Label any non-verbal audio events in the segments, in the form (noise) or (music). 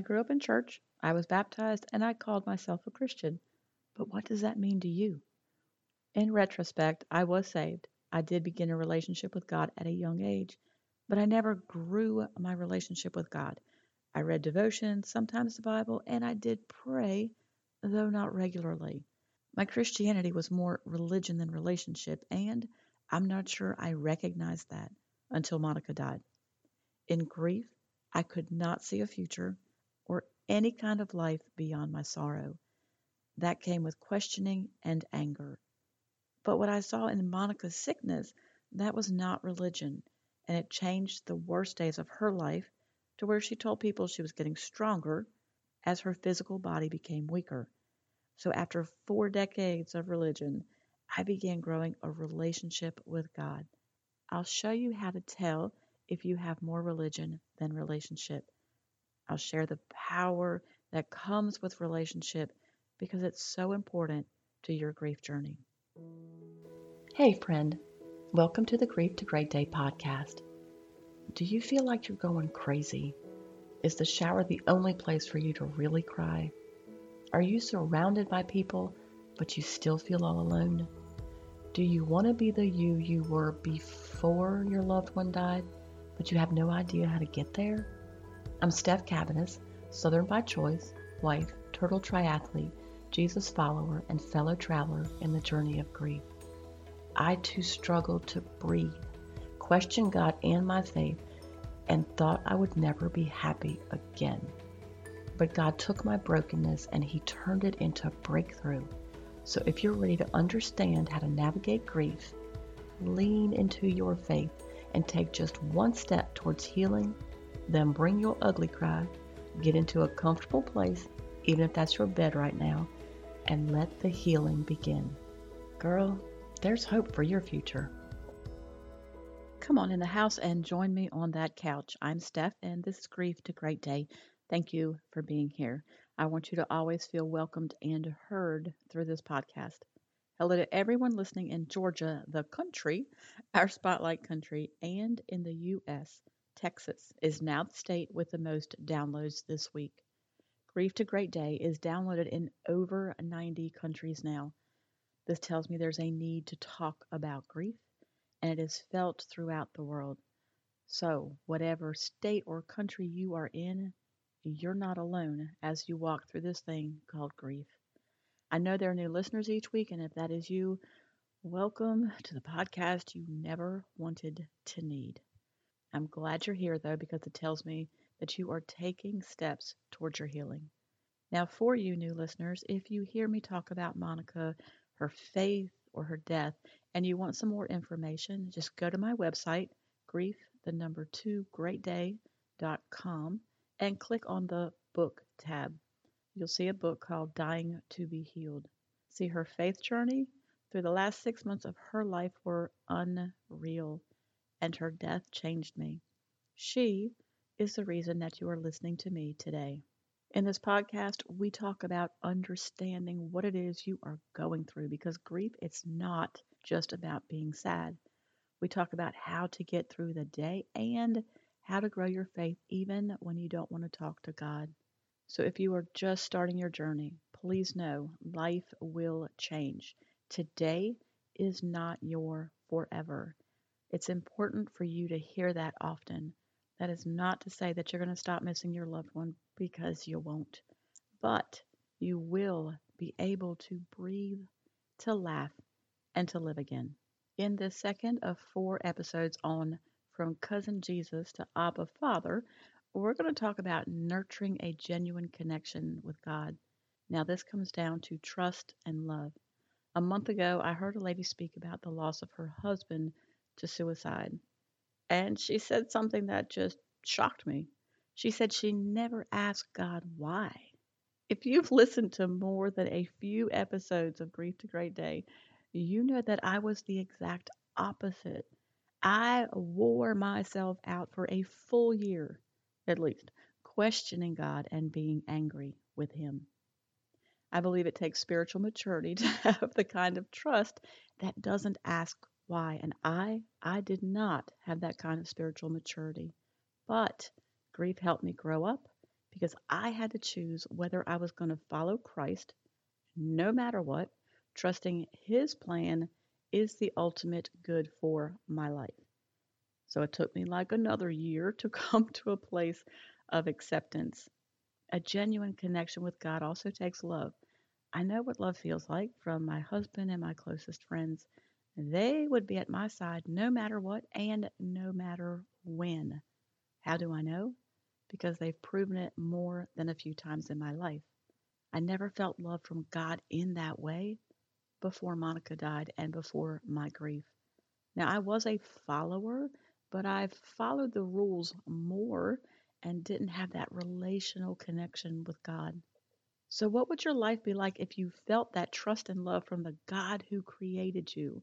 I grew up in church, I was baptized, and I called myself a Christian. But what does that mean to you? In retrospect, I was saved. I did begin a relationship with God at a young age, but I never grew my relationship with God. I read devotions, sometimes the Bible, and I did pray, though not regularly. My Christianity was more religion than relationship, and I'm not sure I recognized that until Monica died. In grief, I could not see a future any kind of life beyond my sorrow. That came with questioning and anger. But what I saw in Monica's sickness, that was not religion, and it changed the worst days of her life to where she told people she was getting stronger as her physical body became weaker. So after four decades of religion, I began growing a relationship with God. I'll show you how to tell if you have more religion than relationship. I'll share the power that comes with relationship because it's so important to your grief journey. Hey, friend. Welcome to the Grief to Great Day podcast. Do you feel like you're going crazy? Is the shower the only place for you to really cry? Are you surrounded by people, but you still feel all alone? Do you want to be the you you were before your loved one died, but you have no idea how to get there? I'm Steph Cabanis, Southern by choice, wife, turtle triathlete, Jesus follower, and fellow traveler in the journey of grief. I too struggled to breathe, questioned God and my faith, and thought I would never be happy again. But God took my brokenness and He turned it into a breakthrough. So if you're ready to understand how to navigate grief, lean into your faith and take just one step towards healing, then bring your ugly cry, get into a comfortable place, even if that's your bed right now, and let the healing begin. Girl, there's hope for your future. Come on in the house and join me on that couch. I'm Steph, and this is Grief to Great Day. Thank you for being here. I want you to always feel welcomed and heard through this podcast. Hello to everyone listening in Georgia, the country, our spotlight country, and in the U.S. Texas is now the state with the most downloads this week. Grief to Great Day is downloaded in over 90 countries now. This tells me there's a need to talk about grief, and it is felt throughout the world. So, whatever state or country you are in, you're not alone as you walk through this thing called grief. I know there are new listeners each week, and if that is you, welcome to the podcast you never wanted to need. I'm glad you're here though, because it tells me that you are taking steps towards your healing. Now, for you new listeners, if you hear me talk about Monica her faith or her death, and you want some more information, just go to my website, grief, the number two, greatday.com, and click on the book tab. You'll see a book called Dying to Be Healed. See, her faith journey through the last six months of her life were unreal, and her death changed me. She is the reason that you are listening to me today. In this podcast, we talk about understanding what it is you are going through because grief it's not just about being sad. We talk about how to get through the day and how to grow your faith even when you don't want to talk to God. So if you are just starting your journey, please know life will change. Today is not your forever. It's important for you to hear that often that is not to say that you're going to stop missing your loved one because you won't, but you will be able to breathe, to laugh, and to live again. In this second of four episodes on From Cousin Jesus to Abba Father, we're going to talk about nurturing a genuine connection with God. Now, this comes down to trust and love. A month ago, I heard a lady speak about the loss of her husband to suicide. And she said something that just shocked me. She said she never asked God why. If you've (laughs) listened to more than a few episodes of Grief to Great Day, you know that I was the exact opposite. I wore myself out for a full year, at least, questioning God and being angry with Him. I believe it takes spiritual maturity (laughs) to have the kind of trust that doesn't ask why. And I, I did not have that kind of spiritual maturity. But grief helped me grow up because I had to choose whether I was going to follow Christ no matter what, trusting His plan is the ultimate good for my life. So it took me like another year to (laughs) come to a place of acceptance. A genuine connection with God also takes love. I know what love feels like from my husband and my closest friends. They would be at my side no matter what and no matter when. How do I know? Because they've proven it more than a few times in my life. I never felt love from God in that way before Monica died and before my grief. Now, I was a follower, but I've followed the rules more and didn't have that relational connection with God. So, what would your life be like if you felt that trust and love from the God who created you?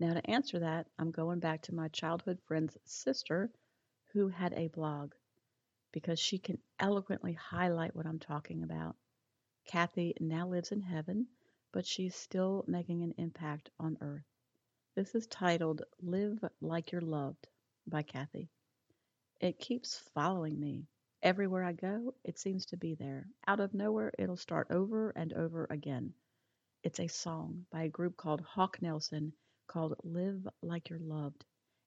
Now, to answer that, I'm going back to my childhood friend's sister who had a blog because she can eloquently highlight what I'm talking about. Kathy now lives in heaven, but she's still making an impact on earth. This is titled Live Like You're Loved by Kathy. It keeps following me. Everywhere I go, it seems to be there. Out of nowhere, it'll start over and over again. It's a song by a group called Hawk Nelson called Live Like You're Loved.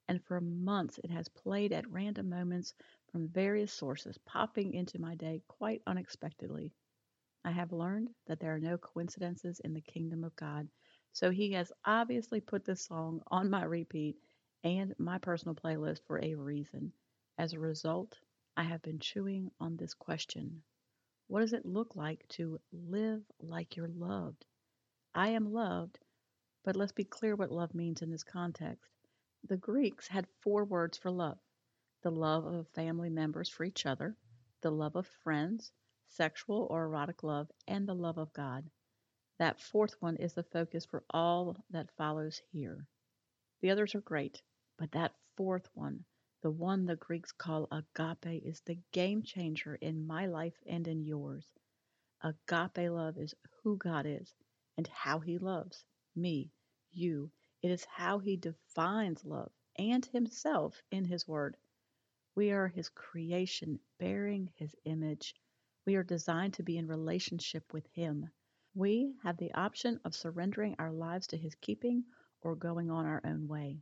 And for months, it has played at random moments from various sources, popping into my day quite unexpectedly. I have learned that there are no coincidences in the kingdom of God. So he has obviously put this song on my repeat and my personal playlist for a reason. As a result, I have been chewing on this question What does it look like to live like you're loved? I am loved, but let's be clear what love means in this context. The Greeks had four words for love the love of family members for each other, the love of friends, sexual or erotic love, and the love of God. That fourth one is the focus for all that follows here. The others are great, but that fourth one, the one the Greeks call agape, is the game changer in my life and in yours. Agape love is who God is and how He loves me, you. It is how He defines love and Himself in His Word. We are His creation, bearing His image. We are designed to be in relationship with Him. We have the option of surrendering our lives to His keeping or going on our own way.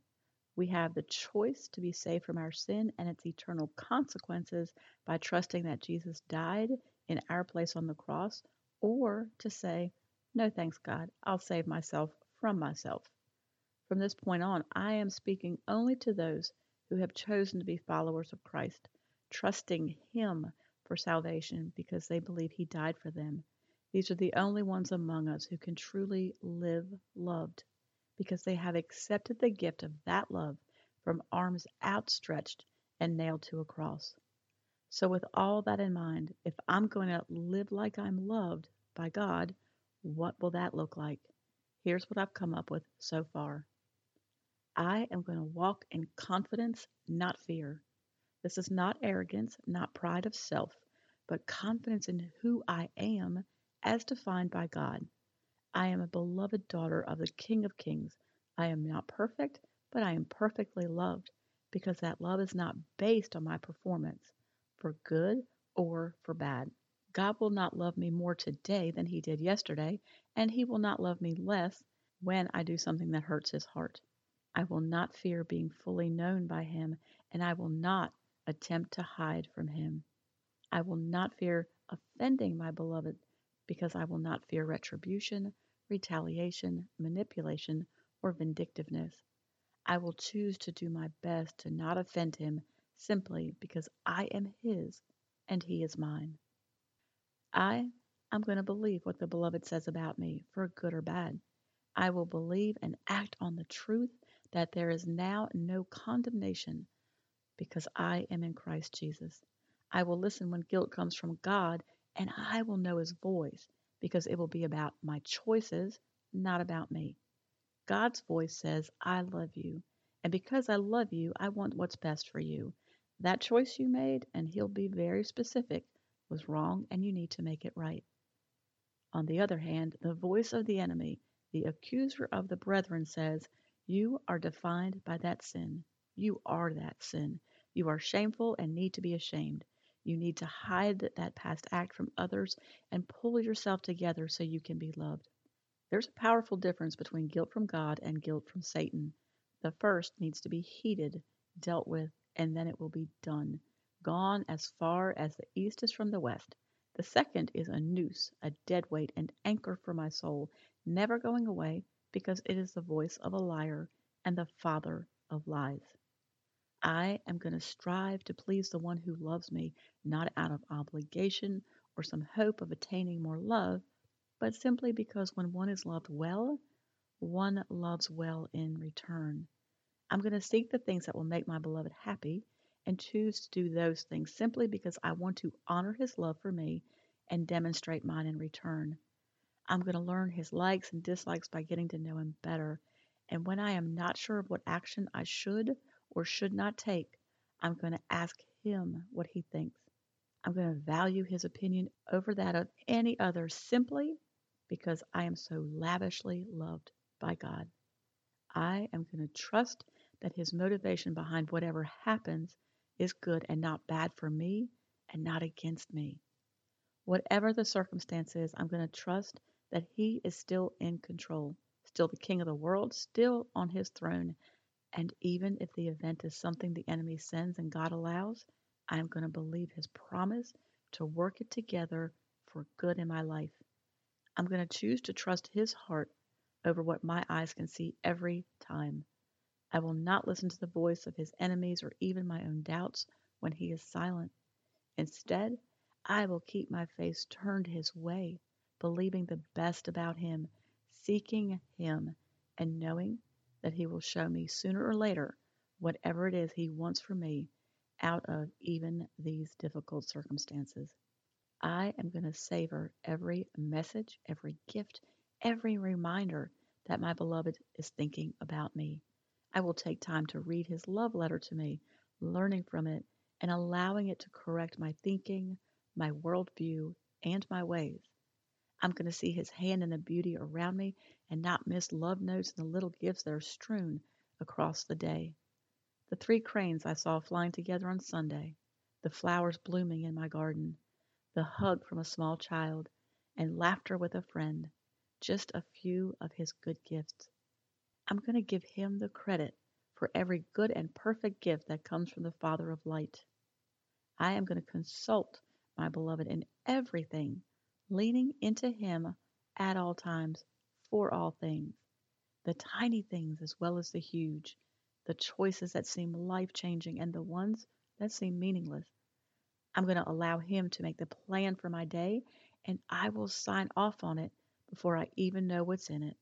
We have the choice to be saved from our sin and its eternal consequences by trusting that Jesus died in our place on the cross, or to say, No thanks, God, I'll save myself from myself. From this point on, I am speaking only to those who have chosen to be followers of Christ, trusting Him for salvation because they believe He died for them. These are the only ones among us who can truly live loved because they have accepted the gift of that love from arms outstretched and nailed to a cross. So, with all that in mind, if I'm going to live like I'm loved by God, what will that look like? Here's what I've come up with so far I am going to walk in confidence, not fear. This is not arrogance, not pride of self, but confidence in who I am as defined by God. I am a beloved daughter of the King of Kings. I am not perfect, but I am perfectly loved because that love is not based on my performance for good or for bad. God will not love me more today than he did yesterday, and he will not love me less when I do something that hurts his heart. I will not fear being fully known by him, and I will not attempt to hide from him. I will not fear offending my beloved because I will not fear retribution, retaliation, manipulation, or vindictiveness. I will choose to do my best to not offend him simply because I am his and he is mine. I am going to believe what the beloved says about me, for good or bad. I will believe and act on the truth that there is now no condemnation because I am in Christ Jesus. I will listen when guilt comes from God, and I will know his voice because it will be about my choices, not about me. God's voice says, I love you. And because I love you, I want what's best for you. That choice you made, and he'll be very specific, was wrong and you need to make it right. On the other hand, the voice of the enemy, the accuser of the brethren, says, You are defined by that sin. You are that sin. You are shameful and need to be ashamed. You need to hide that past act from others and pull yourself together so you can be loved. There's a powerful difference between guilt from God and guilt from Satan. The first needs to be heeded, dealt with, and then it will be done, gone as far as the east is from the west. The second is a noose, a dead weight, an anchor for my soul, never going away because it is the voice of a liar and the father of lies. I am going to strive to please the one who loves me, not out of obligation or some hope of attaining more love, but simply because when one is loved well, one loves well in return. I'm going to seek the things that will make my beloved happy and choose to do those things simply because I want to honor his love for me and demonstrate mine in return. I'm going to learn his likes and dislikes by getting to know him better. And when I am not sure of what action I should or should not take, I'm going to ask him what he thinks. I'm going to value his opinion over that of any other simply because I am so lavishly loved by God. I am going to trust that his motivation behind whatever happens is good and not bad for me and not against me. Whatever the circumstances, I'm going to trust that he is still in control, still the king of the world, still on his throne. And even if the event is something the enemy sends and God allows, I am going to believe his promise to work it together for good in my life. I'm going to choose to trust His heart over what my eyes can see every time. I will not listen to the voice of His enemies or even my own doubts when He is silent. Instead, I will keep my face turned His way, believing the best about Him, seeking Him, and knowing that He will show me sooner or later whatever it is He wants for me out of even these difficult circumstances. I am going to savor every message, every gift, every reminder that my beloved is thinking about me. I will take time to read his love letter to me, learning from it and allowing it to correct my thinking, my worldview, and my ways. I'm going to see his hand in the beauty around me and not miss love notes and the little gifts that are strewn across the day. The three cranes I saw flying together on Sunday, the flowers blooming in my garden, the hug from a small child, and laughter with a friend, just a few of his good gifts. I'm going to give him the credit for every good and perfect gift that comes from the Father of light. I am going to consult my beloved in everything, leaning into him at all times for all things, the tiny things as well as the huge, the choices that seem life changing and the ones that seem meaningless. I'm going to allow Him to make the plan for my day, and I will sign off on it before I even know what's in it.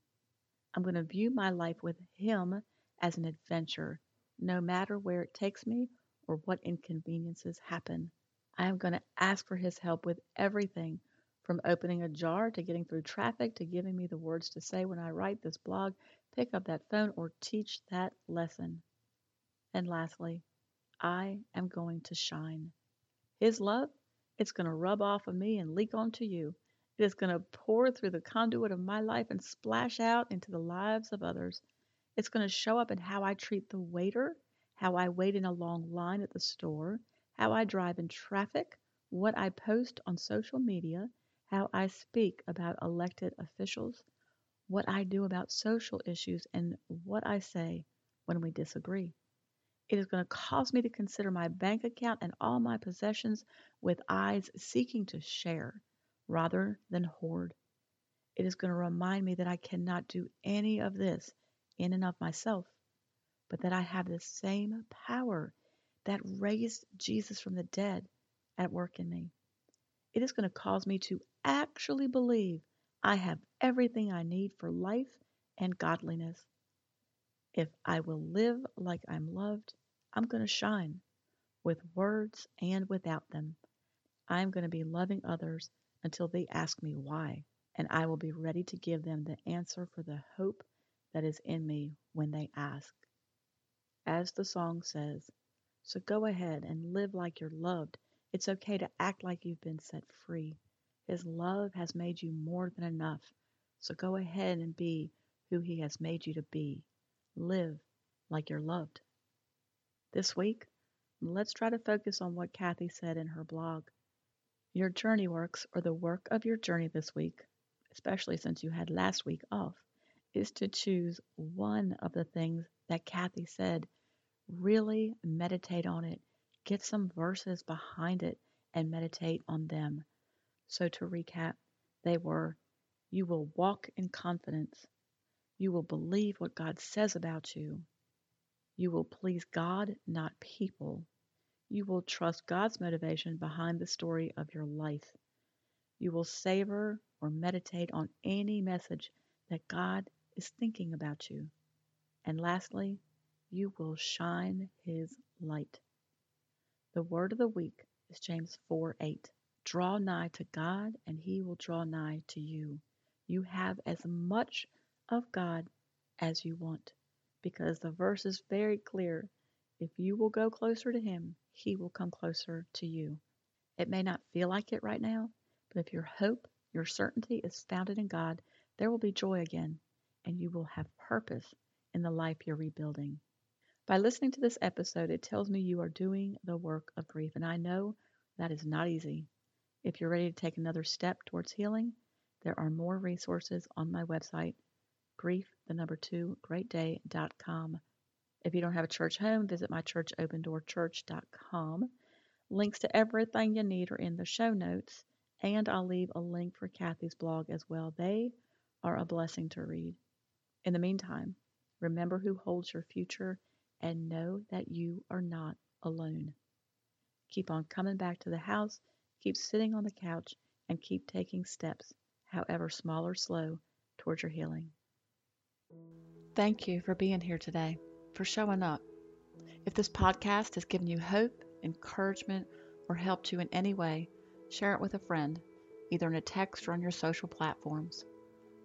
I'm going to view my life with Him as an adventure, no matter where it takes me or what inconveniences happen. I am going to ask for His help with everything from opening a jar to getting through traffic to giving me the words to say when I write this blog, pick up that phone, or teach that lesson. And lastly, I am going to shine. His love, it's going to rub off of me and leak onto you. It is going to pour through the conduit of my life and splash out into the lives of others. It's going to show up in how I treat the waiter, how I wait in a long line at the store, how I drive in traffic, what I post on social media, how I speak about elected officials, what I do about social issues, and what I say when we disagree. It is going to cause me to consider my bank account and all my possessions with eyes seeking to share rather than hoard. It is going to remind me that I cannot do any of this in and of myself, but that I have the same power that raised Jesus from the dead at work in me. It is going to cause me to actually believe I have everything I need for life and godliness. If I will live like I'm loved, I'm going to shine with words and without them. I'm going to be loving others until they ask me why, and I will be ready to give them the answer for the hope that is in me when they ask. As the song says, so go ahead and live like you're loved. It's okay to act like you've been set free. His love has made you more than enough. So go ahead and be who He has made you to be. Live like you're loved. This week, Let's try to focus on what Kathy said in her blog. Your journey works, or the work of your journey this week, especially since you had last week off, is to choose one of the things that Kathy said. Really meditate on it. Get some verses behind it and meditate on them. So, to recap, they were you will walk in confidence, you will believe what God says about you, you will please God, not people. You will trust God's motivation behind the story of your life. You will savor or meditate on any message that God is thinking about you. And lastly, you will shine His light. The word of the week is James 4 8. Draw nigh to God, and He will draw nigh to you. You have as much of God as you want because the verse is very clear. If you will go closer to Him, He will come closer to you. It may not feel like it right now, but if your hope, your certainty is founded in God, there will be joy again, and you will have purpose in the life you're rebuilding. By listening to this episode, it tells me you are doing the work of grief, and I know that is not easy. If you're ready to take another step towards healing, there are more resources on my website, grief, the number two, greatday.com. If you don't have a church home, visit my church, opendoorchurch.com. Links to everything you need are in the show notes, and I'll leave a link for Kathy's blog as well. They are a blessing to read. In the meantime, remember who holds your future and know that you are not alone. Keep on coming back to the house, keep sitting on the couch, and keep taking steps, however small or slow, towards your healing. Thank you for being here today, for showing up. If this podcast has given you hope, encouragement, or helped you in any way, share it with a friend, either in a text or on your social platforms.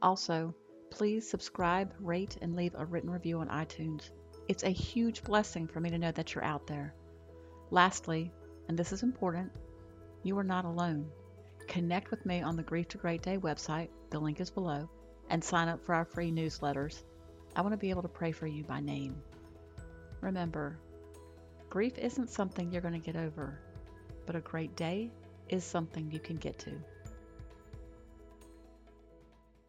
Also, please subscribe, rate, and leave a written review on iTunes. It's a huge blessing for me to know that you're out there. Lastly, and this is important, you are not alone. Connect with me on the Grief to Great Day website, the link is below, and sign up for our free newsletters. I want to be able to pray for you by name. Remember, grief isn't something you're going to get over, but a great day is something you can get to.